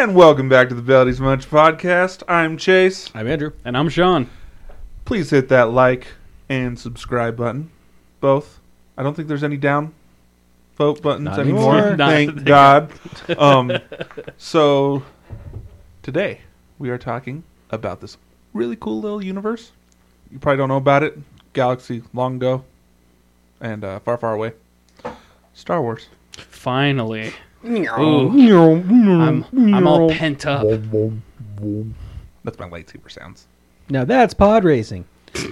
And welcome back to the Buddies Much podcast. I'm Chase. I'm Andrew. And I'm Sean. Please hit that like and subscribe button. Both. I don't think there's any down vote buttons Not anymore. anymore. Thank. God. Um, so today we are talking about this really cool little universe. You probably don't know about it. Galaxy long ago and uh, far, far away. Star Wars. Finally. Ooh, I'm, I'm all pent up. That's my lightsaber sounds. Now that's pod racing.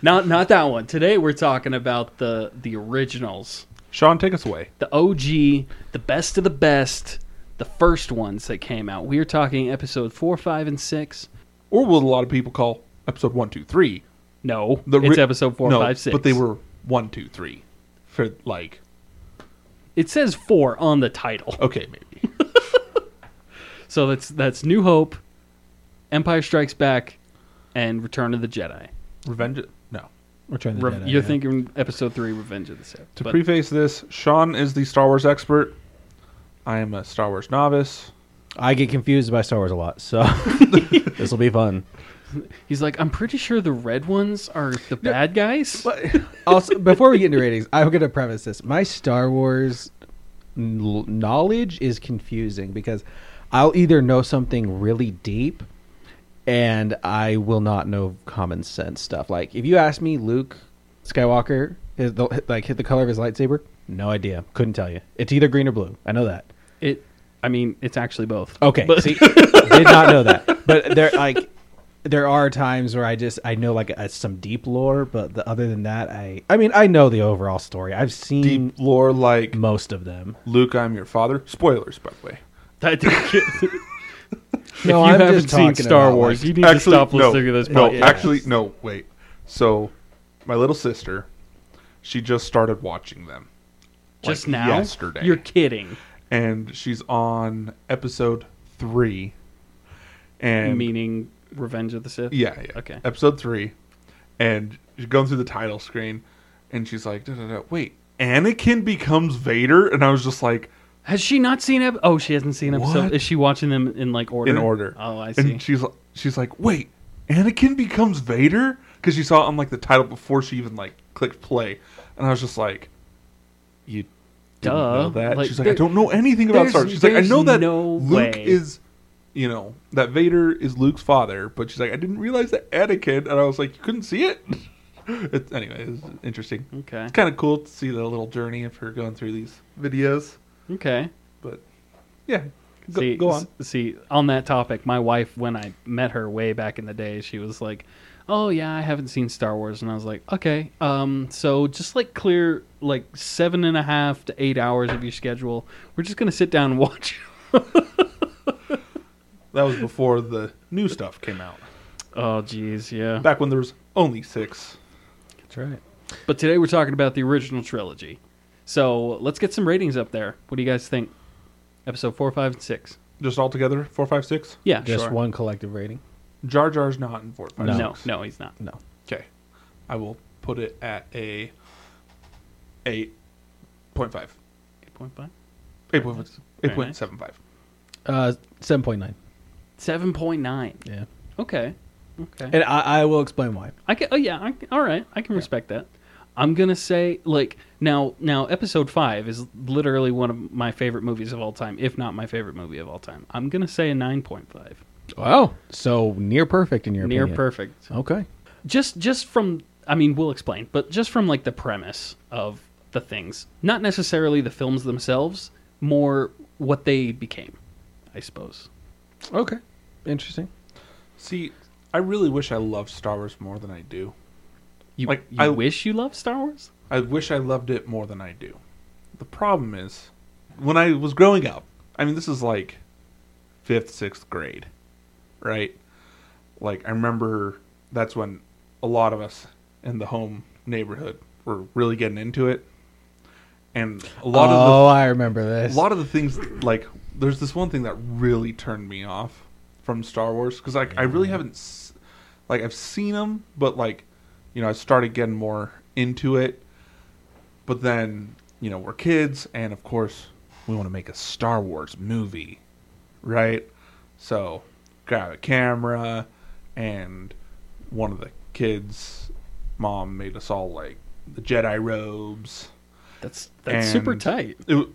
Not not that one. Today we're talking about the the originals. Sean, take us away. The OG, the best of the best, the first ones that came out. We're talking episode 4, 5 and 6. Or what a lot of people call episode one, two, three. No, The it's episode four, no, five, six. But they were one, two, three. For like, It says 4 on the title. okay, maybe. So that's that's New Hope, Empire Strikes Back, and Return of the Jedi. Revenge. No. Return of the Re- Jedi, you're yeah. thinking episode 3, Revenge of the Sith. To But- preface this, Sean is the Star Wars expert. I am a Star Wars novice. I get confused by Star Wars a lot, so this will be fun. He's like, I'm pretty sure the red ones are the bad guys. also, before we get into ratings, I'm going to preface this. My Star Wars n- knowledge is confusing because I'll either know something really deep and I will not know common sense stuff. Like if you ask me Luke Skywalker is the, like hit the color of his lightsaber, no idea. Couldn't tell you. It's either green or blue. I know that. It, I mean, it's actually both. Okay, But- see, did not know that. But there, like, there are times where I just I know like uh some deep lore, but the, other than that, I I mean I know the overall story. I've seen Deep lore like most of them. Luke, I'm your father. Spoilers, by the way. I think if No, you I'm haven't just seen talking Star about, Wars, like- you need actually, to stop no, listening to this no, podcast. actually, no. Wait. So, my little sister, she just started watching them. just like, now. yesterday. You're kidding. And she's on episode three. And Meaning Revenge of the Sith. Yeah, yeah. Okay. Episode three, and she's going through the title screen, and she's like, da, da, da, "Wait, Anakin becomes Vader," and I was just like, Has she not seen? Ep- oh, she hasn't seen episode. What? Is she watching them in like order? in order. Oh, I see. And she's she's like, "Wait, Anakin becomes Vader?" Because she saw it on like the title before she even like clicked play, and I was just like, "You Duh. know that?" Like, she's like, there- "I don't know anything about Star." She's like, "I know that no Luke way. is." You know that Vader is Luke's father, but she's like, I didn't realize that Anakin, and I was like, you couldn't see it. It's, anyway, it's interesting. okay. It's kind of cool to see the little journey of her going through these videos. Okay. But yeah, go, see, go on. s- See, on that topic, my wife, when I met her way back in the day, she was like, "Oh yeah, I haven't seen Star Wars," and I was like, "Okay, um, so just like clear like seven and a half to eight hours of your schedule. We're just gonna sit down and watch." That was before the new stuff came out. oh, jeez, yeah. Back when there was only six. That's right. But today we're talking about the original trilogy. So let's get some ratings up there. What do you guys think? Episode four, five, and six. Just all together, four, five, six. Yeah, Just sure. one collective rating. Jar Jar's not in four, five, No, six. no, he's not. No. Okay, I will put it at a eight point five. Eight point five. Eight point eight Very point nice. seven five. Uh, seven point nine. Seven point nine. Yeah, Okay. Okay. and I, I will explain why. I can. Oh yeah. I, can- all right. I can respect that. I'm gonna say like now. Now, episode five is literally one of my favorite movies of all time, if not my favorite movie of all time. I'm gonna say a nine point five. Wow, so near perfect in your Near opinion. perfect. Okay. Just just from. I mean, we'll explain, but just from like the premise of the things, not necessarily the films themselves, more what they became, I suppose. Okay. Interesting. See, I really wish I loved Star Wars more than I do. You, Like, you I- wish you loved Star Wars? I wish I loved it more than I do. The problem is, when I was growing up, I mean, this is like fifth, sixth grade, right? Like, I remember that's when a lot of us in the home neighborhood were really getting into it. And a lot oh, of Oh, I remember this. a lot of the things, like, there's this one thing that really turned me off from Star Wars because like I really mm. haven't like I've seen them, but like, you know, I started getting more into it. But then, you know, we're kids, and of course, we want to make a Star Wars movie, right? So, grab a camera, and one of the kids' mom made us all like the Jedi robes. That's that's super tight. It, w-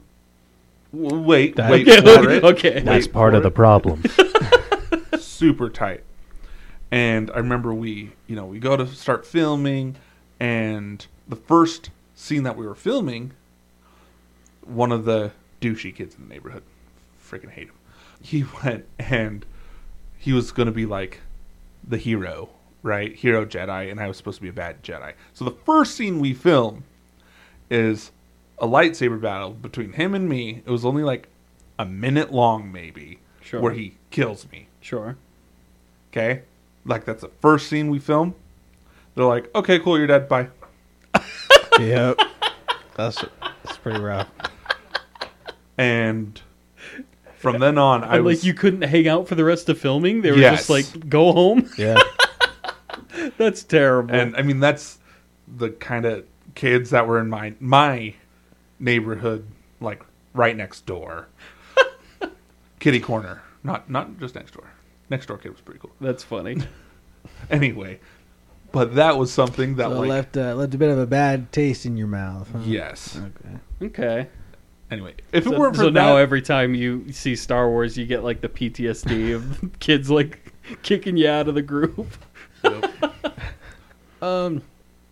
w- wait, That- wait Okay, for it. okay. That's Wait part for of the problem. super tight. And I remember we, you know, we go to start filming, and the first scene that we were filming, one of the douchey kids in the neighborhood, freaking hate him. He went and he was going to be like the hero, right? Hero Jedi, and I was supposed to be a bad Jedi. So the first scene we film is a lightsaber battle between him and me. It was only like a minute long, maybe, Sure. where he kills me. Sure. Okay, like that's the first scene we film. They're like, "Okay, cool, you're dead. Bye." yep. That's that's pretty rough. And from then on, I And was like you couldn't hang out for the rest of filming. They were Yes. just like, go home. Yeah. That's terrible. and I mean that's the kind of kids that were in my my neighborhood, like right next door, kitty corner. Not not just next door. Next door kid was pretty cool. That's funny. Anyway, but that was something that So like left uh, left a bit of a bad taste in your mouth. Huh? yes. Okay. Okay. Anyway, if it So, weren't for so that, now every time you see Star Wars, you get like the PTSD of kids like kicking you out of the group. Um,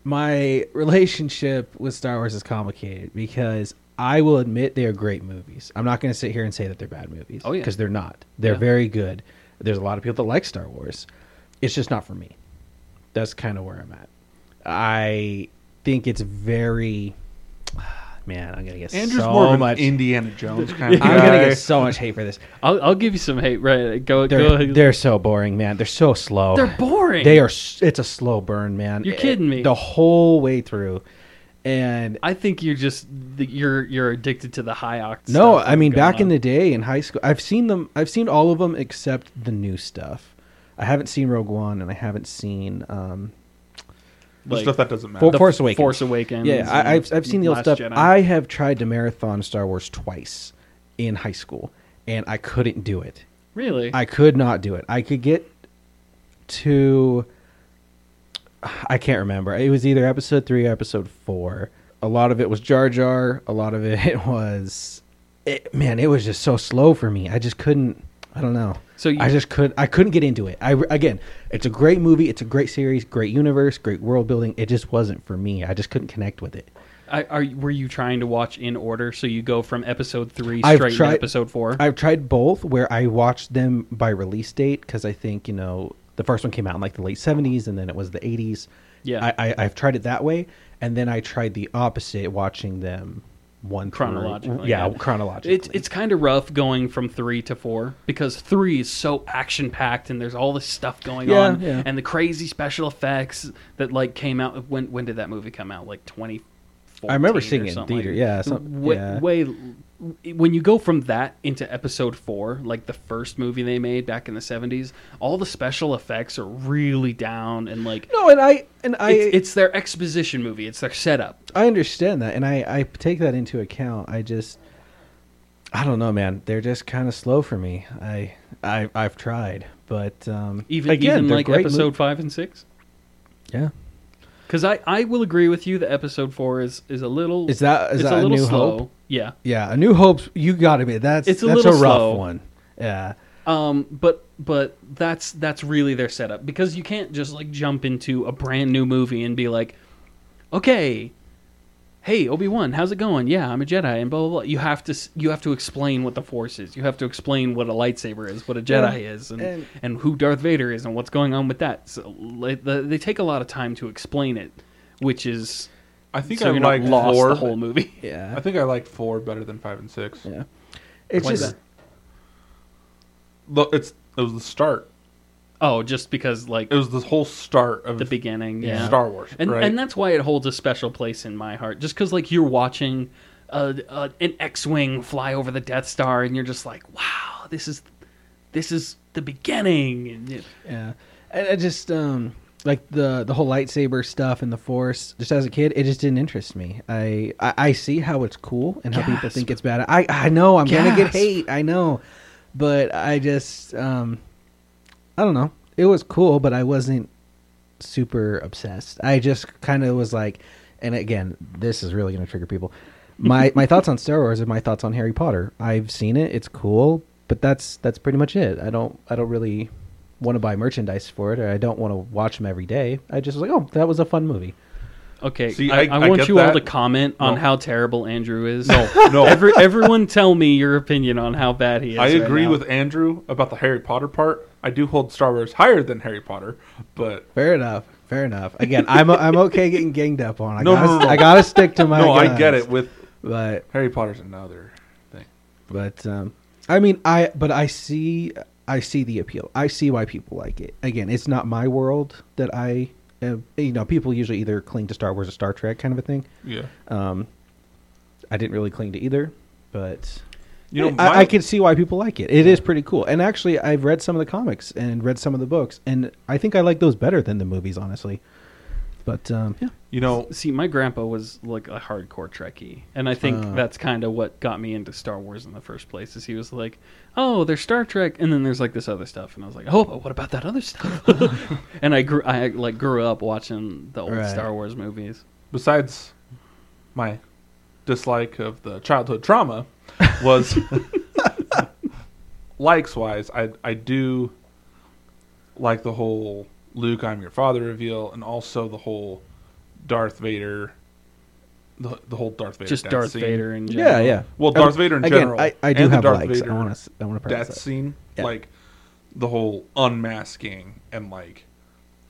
my relationship with Star Wars is complicated because I will admit they are great movies. I'm not going to sit here and say that they're bad movies. Oh, yeah. because they're not. They're Yeah. very good. There's a lot of people that like Star Wars. It's just not for me. That's kind of where I'm at. I think it's very. Man, I'm gonna get Andrew's so more of an much. Indiana Jones kind of I'm guy. gonna get so much hate for this. I'll, I'll give you some hate. Right? Go. They're go. they're so boring, man. They're so slow. They're boring. They are. s- It's a slow burn, man. You're It- kidding me. The whole way through, and I think you're just you're you're addicted to the high octane. no, stuff I mean going back in the day in high school, I've seen them. I've seen all of them except the new stuff. I haven't seen Rogue One, and I haven't seen. Um, The like, stuff that doesn't matter. For- the Force Awakens. Force Awakens. yeah, and I, I've I've seen the old Last stuff. Jedi. I have tried to marathon Star Wars twice in high school, and I couldn't do it. really. I could not do it. I could get to I can't remember. It was either episode 3 or episode 4. A lot of it was Jar Jar, a lot of it was it, man, it was just so slow for me. I just couldn't I don't know. so you, I just could I couldn't get into it. I again, it's a great movie, it's a great series, great universe, great world building. It just wasn't for me. I just couldn't connect with it. I, are were you trying to watch in order? So you go from episode three straight tried- to episode four. I've tried both where I watched them by release date because I think, you know, the first one came out in like the late 70s and then it was the 80s. Yeah. I, I, I've tried it that way. And then I tried the opposite, watching them one through- Chronologically, Yeah, yeah. chronologically. It's it's kind of rough going from three to four because three is so action packed and there's all this stuff going Yeah, on yeah. and the crazy special effects that like came out. When when did that movie come out? Like twenty. I remember seeing it in theater, yeah, some- way, yeah. way when you go from that into episode four, like the first movie they made back in the seventies, all the special effects are really down and like no, and I and I it's, it's their exposition movie. It's their setup. I understand that, and I I take that into account. I just I don't know, man. They're just kind of slow for me. I I I've tried, but um, Even again, even like episode mo- five and six. yeah. Because I, I will agree with you that episode four is, is a little Is that is it's that a a, little new slow. hope? Yeah. Yeah, a new hope. You got to be. That's It's a that's little a rough slow. one. Yeah. Um but but that's that's really their setup because you can't just like jump into a brand new movie and be like, okay, hey Obi Wan, how's it going? Yeah, I'm a Jedi and blah blah blah. You have to you have to explain what the Force is. You have to explain what a lightsaber is, what a Jedi Yeah, is, and, and- and who Darth Vader is, and what's going on with that. So like, the, they take a lot of time to explain it, which is I think so I like lost four. the whole movie. Yeah. I think I liked four better than five and six. yeah. It's Why just that? Look, it's it was the start. Oh, just because like It was the whole start of the beginning, yeah. Star Wars, and right? and that's why it holds a special place in my heart. Just because like you're watching uh, uh, an X-wing fly over the Death Star, and you're just like, wow, this is this is the beginning. And it- Yeah, and I just um like the the whole lightsaber stuff and the Force. Just as a kid, it just didn't interest me. I I, I see how it's cool and how people think it's bad. I I know I'm gonna get hate. I know, but I just um I don't know. It was cool, but I wasn't super obsessed. I just kind of was like, and again, this is really gonna trigger people. My my thoughts on Star Wars are my thoughts on Harry Potter. I've seen it. It's cool, but that's that's pretty much it. I don't I don't really want to buy merchandise for it, or I don't want to watch them every day. I just was like, oh, that was a fun movie. Okay, See, I, I- I I want get you all to comment on No. how terrible Andrew is. No, no. Every, everyone tell me your opinion on how bad he is. I right agree now. with Andrew about the Harry Potter part. I do hold Star Wars higher than Harry Potter, but Fair enough. Fair enough. Again, I'm I'm okay getting ganged up on. I No, gotta, no, no, no. I gotta stick to my. no, I get it. With But Harry Potter's another thing. but um, I mean, I but I see I see the appeal. I see why people like it. Again, it's not my world that I. Uh, you know, people usually either cling to Star Wars or Star Trek, kind of a thing. Yeah, Um, I didn't really cling to either, but you know, I, my- I can see why people like it. It is pretty cool. And actually, I've read some of the comics and read some of the books, and I think I like those better than the movies, honestly. But um, yeah, you know, See, my grandpa was like a hardcore Trekkie, and I think Oh. that's kind of what got me into Star Wars in the first place. Is he was like, "Oh, there's Star Trek, and then there's like this other stuff," and I was like, "Oh, but what about that other stuff?" and I grew, I like grew up watching the old Right. Star Wars movies. besides my dislike of the childhood trauma, was likes wise, I I do like the whole Luke, I'm your father reveal, and also the whole Darth Vader, the the whole Darth Vader, Just death Darth scene. Vader in yeah, general. yeah. Well, Um, Darth Vader in again, general, I, I do and the have Darth likes. Vader I want to. I want to death scene, Yeah. like the whole unmasking and like,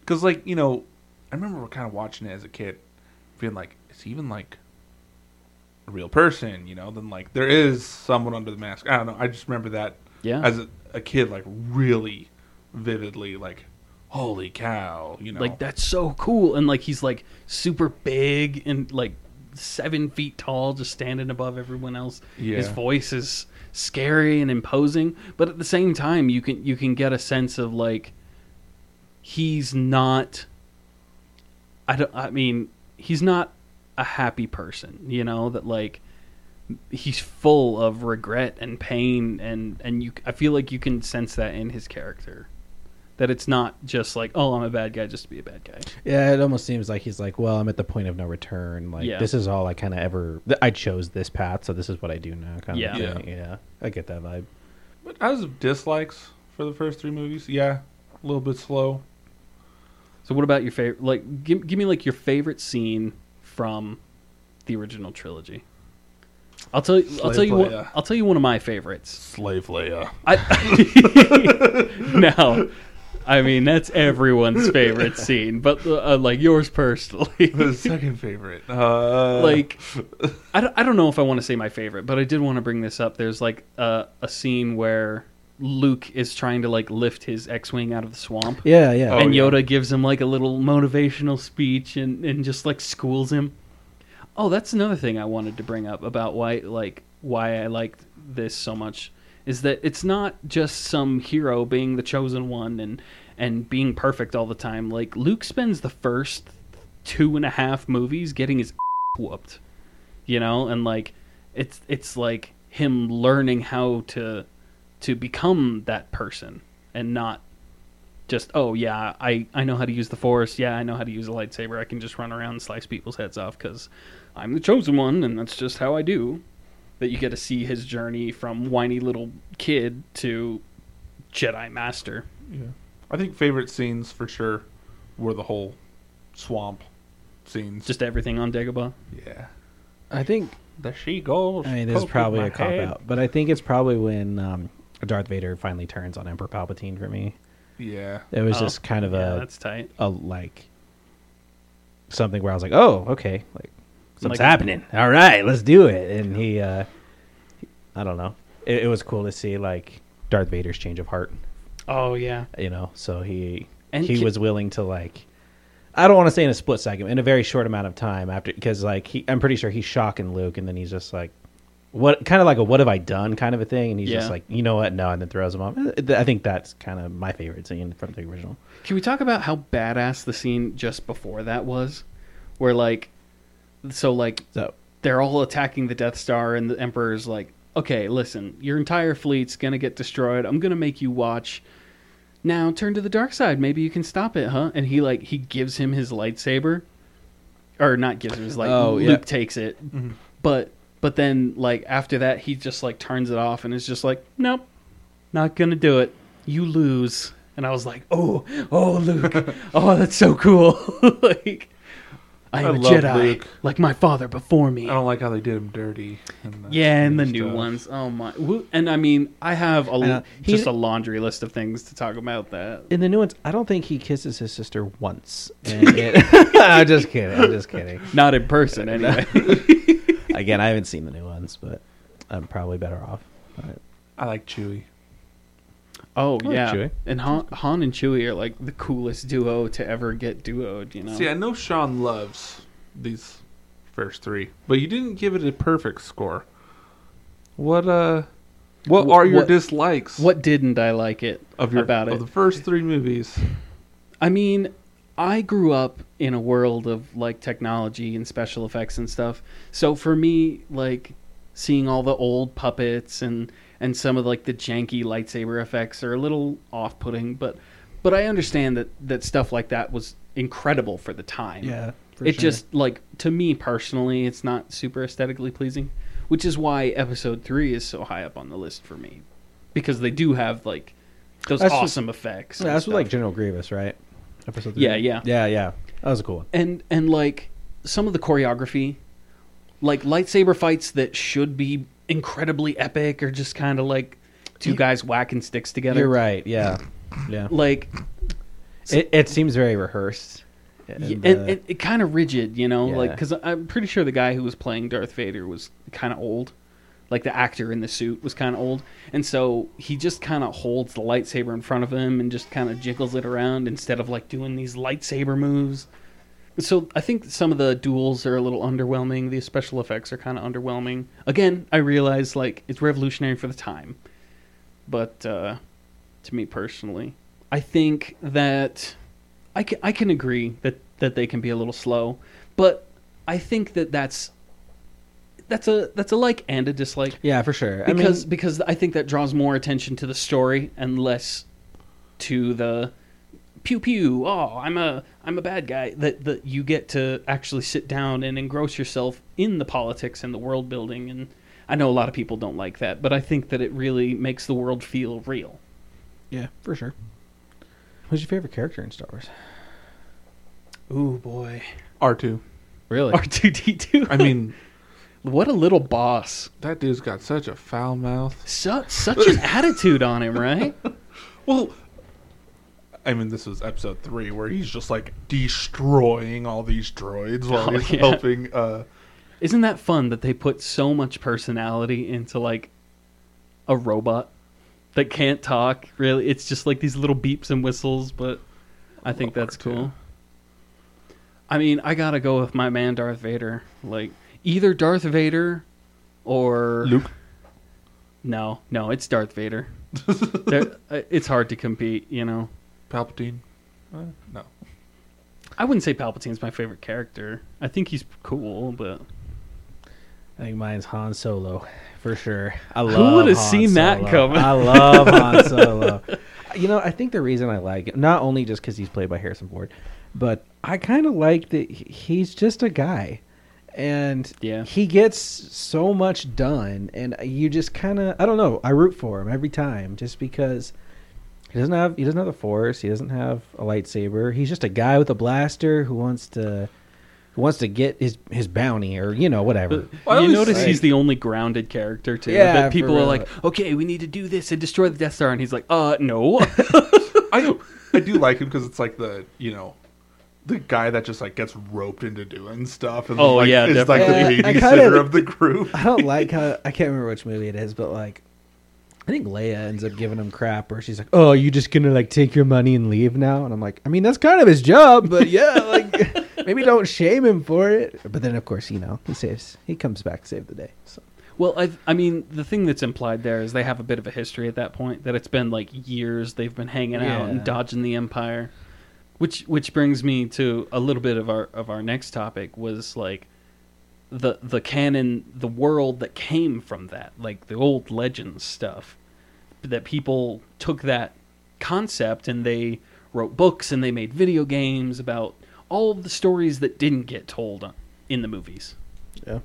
because like you know, I remember kind of watching it as a kid, being like, is he even like a real person? You know, then like there is someone under the mask. I don't know. I just remember that Yeah. as a, a kid, like really vividly, like holy cow, you know, Like that's so cool, and like he's like super big and like seven feet tall, just standing above everyone else. His voice is scary and imposing, but at the same time, you can you can get a sense of like he's not. I don't. I mean, he's not a happy person. You know that like he's full of regret and pain, and and you. I feel like you can sense that in his character that it's not just like oh i'm a bad guy just to be a bad guy Yeah, it almost seems like he's like, well, I'm at the point of no return. Like Yeah. this is all I kind of ever. th- I chose this path, so this is what I do now. Kind Yeah. of Yeah. thing. Yeah, I get that vibe. But as of dislikes for the first three movies, yeah, a little bit slow. so what about your favorite like give, give me like your favorite scene from the original trilogy i'll tell you i'll tell you one, i'll tell you one of my favorites Slave Leia. I, no i mean that's everyone's favorite scene but uh, like yours personally The second favorite. Uh, like I don't, I don't know if I want to say my favorite, but I did want to bring this up. There's like a, a scene where Luke is trying to like lift his X-wing out of the swamp, Yeah, yeah. Oh, and yeah. Yoda gives him like a little motivational speech and and just like schools him. Oh, that's another thing I wanted to bring up about why like why I liked this so much is that it's not just some hero being the chosen one and and being perfect all the time. Like Luke spends the first two and a half movies getting his whooped, you know, and like it's it's like him learning how to to become that person and not just oh yeah I I know how to use the force yeah I know how to use a lightsaber I can just run around and slice people's heads off because I'm the chosen one and that's just how I do. That you get to see his journey from whiny little kid to Jedi master. Yeah. I think favorite scenes for sure were the whole swamp scenes. Just everything on Dagobah. yeah. I think. The she goes. I mean, this is probably a cop head. out, but I think it's probably when um, Darth Vader finally turns on Emperor Palpatine for me. Yeah. It was Oh, just kind of yeah, a that's tight. a like something where I was like, oh, okay, like something's Like- happening. All right, let's do it. And he, uh, I don't know, it, it was cool to see like Darth Vader's change of heart. Oh yeah. You know, so he And he ki- was willing to like. I don't want to say in a split second, in a very short amount of time after, because like he, I'm pretty sure he's shocking Luke, and then he's just like, what kind of like a what have I done kind of a thing, and he's Yeah. just like, you know what, no, and then throws him off. I think that's kind of my favorite scene from the original. Can we talk about how badass the scene just before that was? Where like so like So they're all attacking the Death Star and the Emperor's like, "Okay, listen, your entire fleet's to get destroyed. I'm to make you watch. Now turn to the dark side. Maybe you can stop it, huh?" And he like he gives him his lightsaber or not gives him his like Oh, Luke yeah. takes it. Mm-hmm. But but then like after that he just like turns it off and is just like, "Nope. Not to do it. You lose." And I was like, "Oh, oh Luke. oh, that's so cool." like I am I a love Jedi, Luke. like my father before me. I don't like how they did him dirty. in the Yeah, and the new stuff. ones. Oh my! And I mean, I have a know. Just a laundry list of things to talk about that. in the new ones, I don't think he kisses his sister once. It- I'm just kidding. I'm just kidding. Not in person, anyway. Again, I haven't seen the new ones, but I'm probably better off. But- I like Chewie. Oh like yeah, Chewie. and Han, Han and Chewie are like the coolest duo to ever get duoed. You know? See, I know Sean loves these first three, but you didn't give it a perfect score. What uh, what Wh- are your what- dislikes? what didn't I like it of your about of it? the first three movies? I mean, I grew up in a world of like technology and special effects and stuff. So for me, like seeing all the old puppets and and some of like the janky lightsaber effects are a little off-putting, but but I understand that that stuff like that was incredible for the time. for it sure. just like to me personally, it's not super aesthetically pleasing, which is why episode 3 is so high up on the list for me because they do have like those That's what- awesome effects. Yeah, that's what like. General Grievous, right? Episode three. Yeah, yeah. yeah, yeah. That was a cool one. and and like some of the choreography like lightsaber fights that should be incredibly epic or just kind of like two You- guys whacking sticks together You're right. Yeah, yeah. like It, it seems very rehearsed. and, And, and, uh, and it kind of rigid you know like because i'm pretty sure the guy who was playing darth vader was kind of old like the actor in the suit was kind of old and so he just kind of holds the lightsaber in front of him and just kind of jiggles it around instead of like doing these lightsaber moves so i think some of the duels are a little underwhelming. The special effects are kind of underwhelming. Again i realize like it's revolutionary for the time. But uh to me personally i think that I can, I can agree that, that they can be a little slow, but I think that that's that's a that's a like and a dislike. Yeah, for sure. because I mean, because I think that draws more attention to the story and less to the pew pew. Oh, I'm a I'm a bad guy. That that you get to actually sit down and engross yourself in the politics and the world building. And I know a lot of people don't like that, but I think that it really makes the world feel real. yeah, for sure. Who's your favorite character in Star Wars? Ooh boy, R two. Really? R two D two. I mean, what a little boss. that dude's got such a foul mouth. Such such an attitude on him, right? Well, I mean, this is episode three where he's just like destroying all these droids while Oh, he's yeah. helping. Uh, Isn't that fun that they put so much personality into like a robot that can't talk? Really, it's just like these little beeps and whistles. But I think that's R2. cool. I mean, I gotta go with my man Darth Vader. Like either Darth Vader or Luke. No, no, it's Darth Vader. Uh, it's hard to compete, you know. Palpatine. Uh, no. I wouldn't say Palpatine's my favorite character. I think he's cool, but I think mine's Han Solo for sure. I love. Who would've Han seen that coming? I love Han Solo. you know, I think the reason I like it, not only just because he's played by Harrison Ford, but I kind of like that he's just a guy, and Yeah. he gets so much done, and you just kind of, I don't know, I root for him every time, just because. He doesn't have he doesn't have the force. He doesn't have a lightsaber. He's just a guy with a blaster who wants to who wants to get his his bounty or you know whatever. Well, you notice say- he's the only grounded character too. Yeah, that people are like, okay, we need to do this and destroy the Death Star, and he's like, uh, no. I I do like him because it's like the you know the guy that just like gets roped into doing stuff and Oh, like, yeah, is like definitely. the Yeah, I babysitter kinda- of the group. I don't like how I can't remember which movie it is, but like I think Leia ends up giving him crap where she's like, "Oh, you just gonna like take your money and leave now?" And I'm like, I mean, that's kind of his job, but yeah, like maybe don't shame him for it. But then of course, you know, he saves, he comes back to save the day. So Well, I I mean, the thing that's implied there is they have a bit of a history at that point. That it's been like years they've been hanging out and dodging the Empire, which which brings me to a little bit of our of our next topic was like the the canon, the world that came from that, like the old legends stuff. That people took that concept and they wrote books and they made video games about all of the stories that didn't get told in the movies Yeah,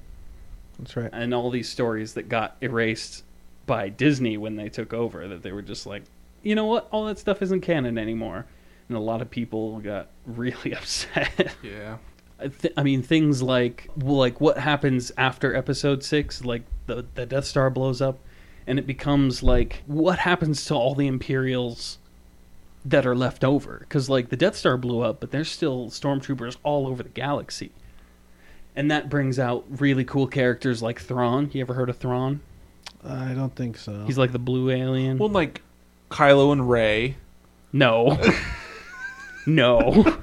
that's right. and all these stories that got erased by Disney when they took over that they were just like, you know what, all that stuff isn't canon anymore, and a lot of people got really upset. Yeah. I, th- I mean, things like well, like what happens after Episode Six, like the the Death Star blows up, and it becomes like what happens to all the Imperials that are left over? Because like the Death Star blew up, but there's still stormtroopers all over the galaxy, and that brings out really cool characters like Thrawn. You ever heard of Thrawn? I don't think so. He's like the blue alien. Well, like Kylo and Rey. no, no.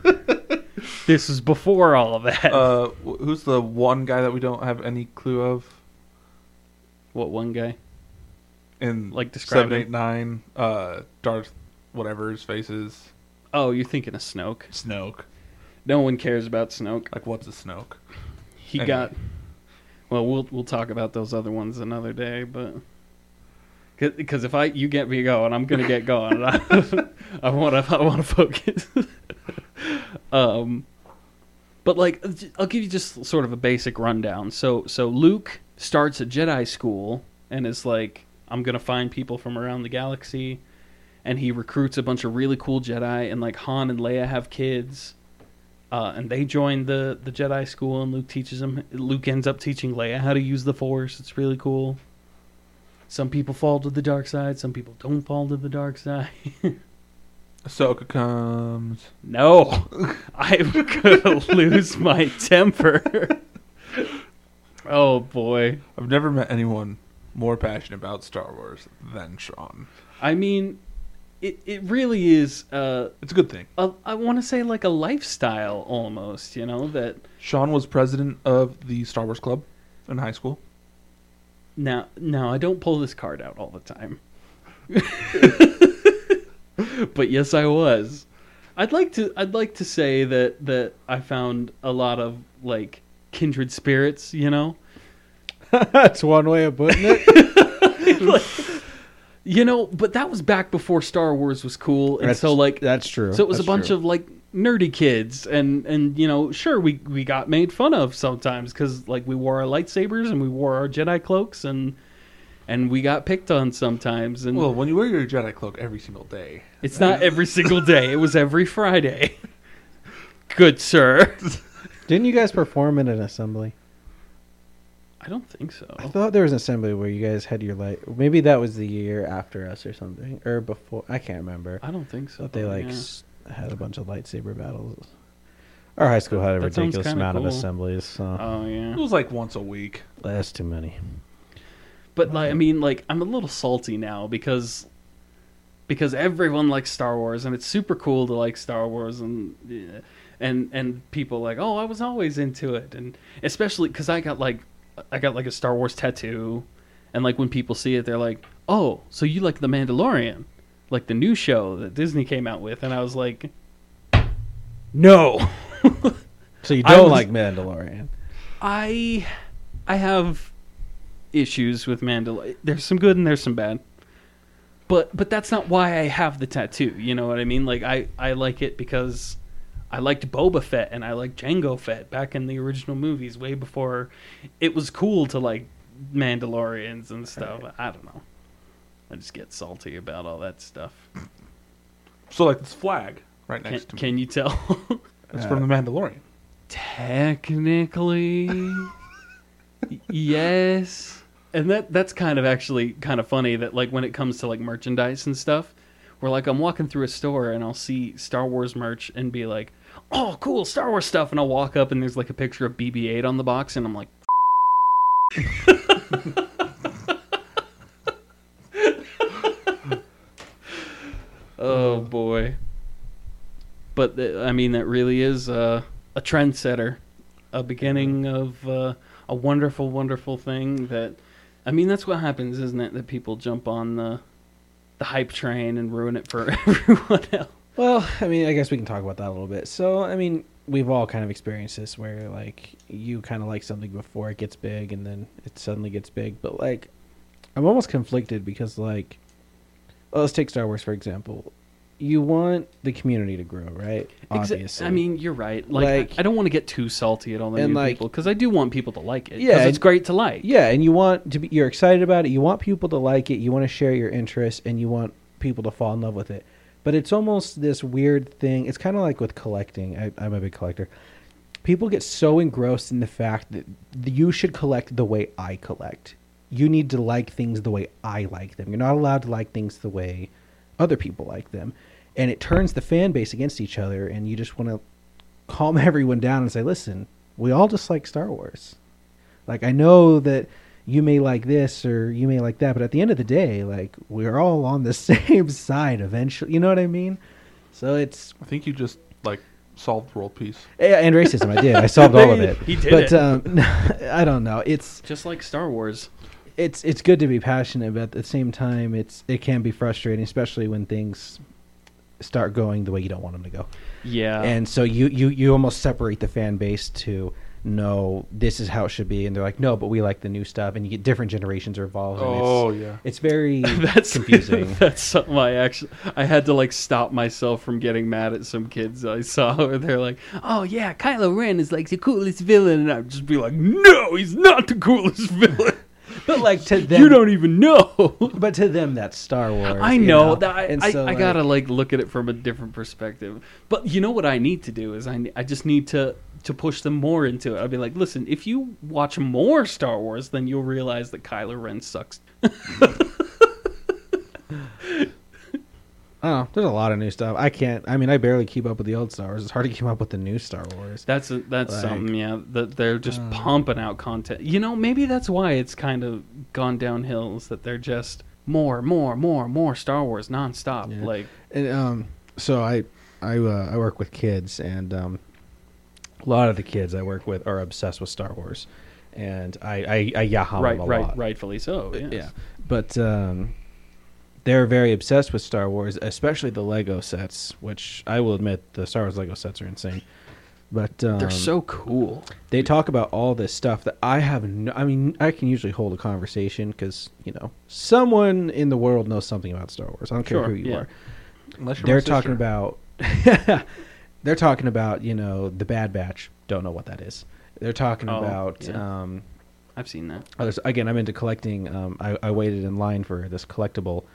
This is before all of that. Uh, wh- who's the one guy that we don't have any clue of what one guy? in Like describe seven, him. eight, nine? Uh, Darth, whatever his face is. Oh, you're thinking of Snoke. Snoke. No one cares about Snoke. Like, what's a Snoke? He Anyway. got. Well, we'll we'll talk about those other ones another day, but because if I you get me going, I'm gonna get going. I want to I want to focus. um, but like I'll give you just sort of a basic rundown. So so Luke starts at Jedi school and is like, I'm gonna find people from around the galaxy, and he recruits a bunch of really cool Jedi, and like Han and Leia have kids. Uh, and they join the, the Jedi school, and Luke teaches them. Luke ends up teaching Leia how to use the Force. It's really cool. Some people fall to the dark side. Some people don't fall to the dark side. Ahsoka comes. no, I'm gonna lose my temper. oh boy! I've never met anyone more passionate about Star Wars than Sean. I mean, it it really is. Uh, It's a good thing. a, I want to say like a lifestyle almost. You know that Sean was president of the Star Wars Club in high school. Now, now I don't pull this card out all the time. but yes, I was. I'd like to. I'd like to say that that I found a lot of like kindred spirits. You know, That's one way of putting it. Like, you know. But that was back before Star Wars was cool, and That's- so like that's true. So it was That's a bunch true. of like nerdy kids, and and you know, sure we we got made fun of sometimes because like we wore our lightsabers and we wore our Jedi cloaks, and and we got picked on sometimes. And Well, when you wear your Jedi cloak every single day, it's not every single day; it was every Friday. Good sir. Didn't you guys perform in an assembly? I don't think so. I thought there was an assembly where you guys had your light. Maybe that was the year after us or something, or before. I can't remember. I don't think so. But they like yeah. s- had a bunch of lightsaber battles. Our high school had a That ridiculous amount cool. of assemblies, so Oh yeah. it was like once a week. that's too many. But like, I mean, like, I'm a little salty now because because everyone likes Star Wars, and it's super cool to like Star Wars, and and and people like, oh, I was always into it, and especially because I got like I got like a Star Wars tattoo, and like when people see it, they're like, oh, so you like the Mandalorian, like the new show that Disney came out with, and I was like, no. So you don't was- like Mandalorian? I I have issues with Mandalorian. There's some good and there's some bad. But but that's not why I have the tattoo. You know what I mean? Like I I like it because I liked Boba Fett and I liked Jango Fett back in the original movies way before it was cool to like Mandalorians and stuff. I don't know. I just get salty about all that stuff. So like this flag right Can, next to me. can you tell? It's from the Mandalorian. Technically, yes. And that that's kind of actually kind of funny that like when it comes to like merchandise and stuff, where like I'm walking through a store and I'll see Star Wars merch and be like, "Oh, cool, Star Wars stuff." And I'll walk up and there's like a picture of BB-8 on the box and I'm like, "Oh boy." But th- I mean that really is uh, a trendsetter, a beginning of uh, a wonderful, wonderful thing that I mean, that's what happens, isn't it? That people jump on the the hype train and ruin it for everyone else. Well, I mean, I guess we can talk about that a little bit. So, I mean, we've all kind of experienced this where like you kind of like something before it gets big and then it suddenly gets big. But like, I'm almost conflicted because like, well, let's take Star Wars for example. You want the community to grow, right? Exa- Obviously. I mean, you're right. Like, Like- I, I don't want to get too salty at all the new like- people because I do want people to like it. Yeah, Yeah, it's great to like. yeah, and you want to be you're excited about it. You want people to like it. You want to share your interests, and you want people to fall in love with it. But it's almost this weird thing. It's kind of like with collecting. I, I'm a big collector. People get so engrossed in the fact that you should collect the way I collect. You need to like things the way I like them. You're not allowed to like things the way other people like them. And it turns the fan base against each other, and you just want to calm everyone down and say, listen, we all just like Star Wars. Like I know that you may like this or you may like that, but at the end of the day, like we're all on the same side eventually. You know what I mean? So it's I think you just like solved world peace. yeah, and racism. I did. I solved all of it. He did but it. um, I don't know. It's Just like Star Wars. It's it's good to be passionate, but at the same time, it's it can be frustrating, especially when things start going the way you don't want them to go. Yeah. and so you you you almost separate the fan base to no, this is how it should be, and they're like, no, but we like the new stuff, and you get different generations are involved. Oh it's, yeah. it's very that's confusing. That's something I actually I had to like stop myself from getting mad at some kids I saw where they're like, "Oh yeah, Kylo Ren is like the coolest villain," and I'd just be like, "No, he's not the coolest villain. But like to them, you don't even know." But to them, that's Star Wars. I know, that I, so, I like, gotta like look at it from a different perspective. But you know what I need to do is I I just need to to push them more into it. I'd be like, listen, if you watch more Star Wars, then you'll realize that Kylo Ren sucks. I don't know. There's a lot of new stuff. I can't. I mean, I barely keep up with the old Star Wars. It's hard to keep up with the new Star Wars. That's a, that's Like, something, yeah. That they're just uh, pumping out content. You know, maybe that's why it's kind of gone downhill. Is that they're just more, more, more, more Star Wars nonstop. Yeah. Like, And, um, so I I uh, I work with kids, and um, a lot of the kids I work with are obsessed with Star Wars, and I I, I yaha right, them a right, lot. rightfully so. Yes. Yeah, but um, they're very obsessed with Star Wars, especially the Lego sets. Which I will admit, the Star Wars Lego sets are insane. But um, they're so cool. they talk about all this stuff that I have no. I mean, I can usually hold a conversation because you know someone in the world knows something about Star Wars. I don't care who you yeah. are. Unless you're They're talking about. they're talking about you know the Bad Batch. Don't know what that is. They're talking Oh, about. yeah. Um, I've seen that. others- again, I'm into collecting. Um, I, I waited in line for this collectible.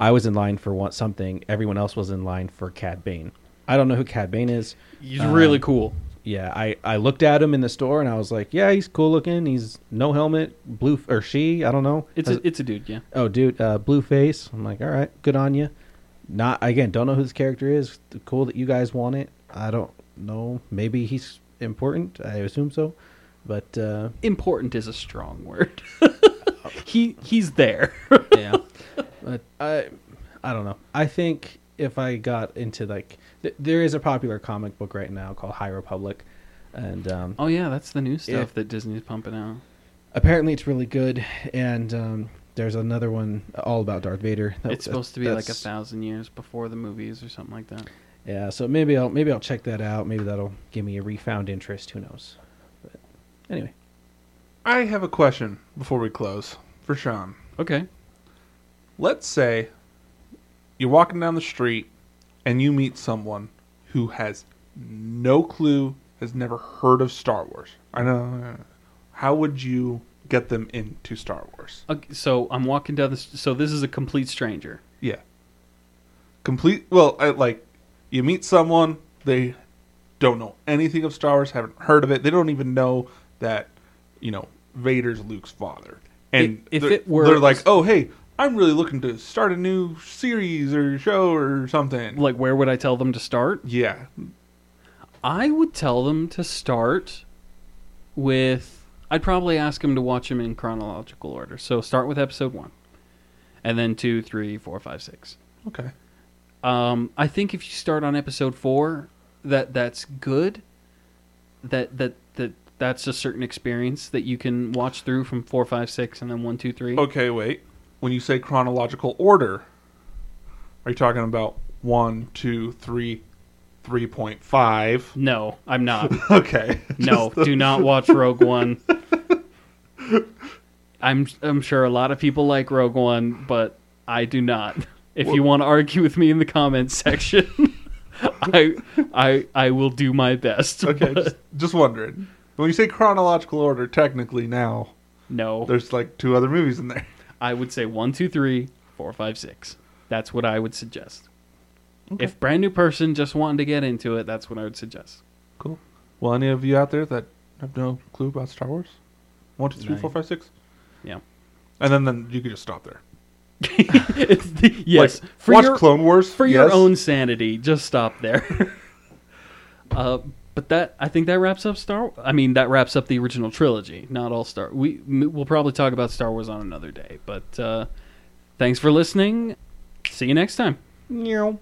I was in line for one, something. Everyone else was in line for Cad Bane. I don't know who Cad Bane is. He's Um, really cool. Yeah, I, I looked at him in the store and I was like, yeah, he's cool looking. He's no helmet, blue f- or she, I don't know. It's a, it's a dude, yeah. oh, dude, uh, blue face. I'm like, all right, good on you. Not again, don't know who this character is. Cool that you guys want it. I don't know. Maybe he's important. I assume so, but uh, Important is a strong word. he he's there. yeah. But I, I don't know. I think if I got into like, th- there is a popular comic book right now called High Republic, and um, oh yeah, that's the new stuff Yeah. that Disney's pumping out. apparently it's really good. And um, there's another one all about Darth Vader. That- it's supposed to be like a thousand years before the movies or something like that. Yeah, so maybe I'll maybe I'll check that out. Maybe that'll give me a refound interest. Who knows? But anyway, I have a question before we close for Sean. Okay. Let's say you're walking down the street and you meet someone who has no clue, has never heard of Star Wars. I know. How would you get them into Star Wars? okay. So I'm walking down this. So this is a complete stranger. Yeah. Complete. Well, I, like you meet someone they don't know anything of Star Wars, haven't heard of it. They don't even know that you know Vader's Luke's father. And If- if it were- they're like, oh hey, I'm really looking to start a new series or show or something. Like, where would I tell them to start? yeah, I would tell them to start with. I'd probably ask them to watch them in chronological order. So start with episode one, and then two, three, four, five, six. okay. Um, I think if you start on episode four, that that's good. That that that that's a certain experience that you can watch through from four, five, six, and then one, two, three. Okay, wait. When you say chronological order, are you talking about one, two, three, three point five? No, I'm not. Okay. No, Just- do not watch Rogue One. I'm I'm sure a lot of people like Rogue One, but I do not. If you want to argue with me in the comments section, I I I will do my best. Okay, but just, just wondering. When you say chronological order, technically now no, there's like two other movies in there. I would say one, two, three, four, five, six. That's what I would suggest. If brand new person just wanting to get into it, that's what I would suggest. Cool. Well, any of you out there that have no clue about Star Wars? One, two, three, No. four, five, six. Yeah. And then, then you could just stop there. The- yes, Like, for watch your Clone Wars for your own sanity, just stop there. uh, but that I think that wraps up Star. I mean, that wraps up the original trilogy. Not all Star. We we'll probably talk about Star Wars on another day. But uh, thanks for listening. See you next time. Meow.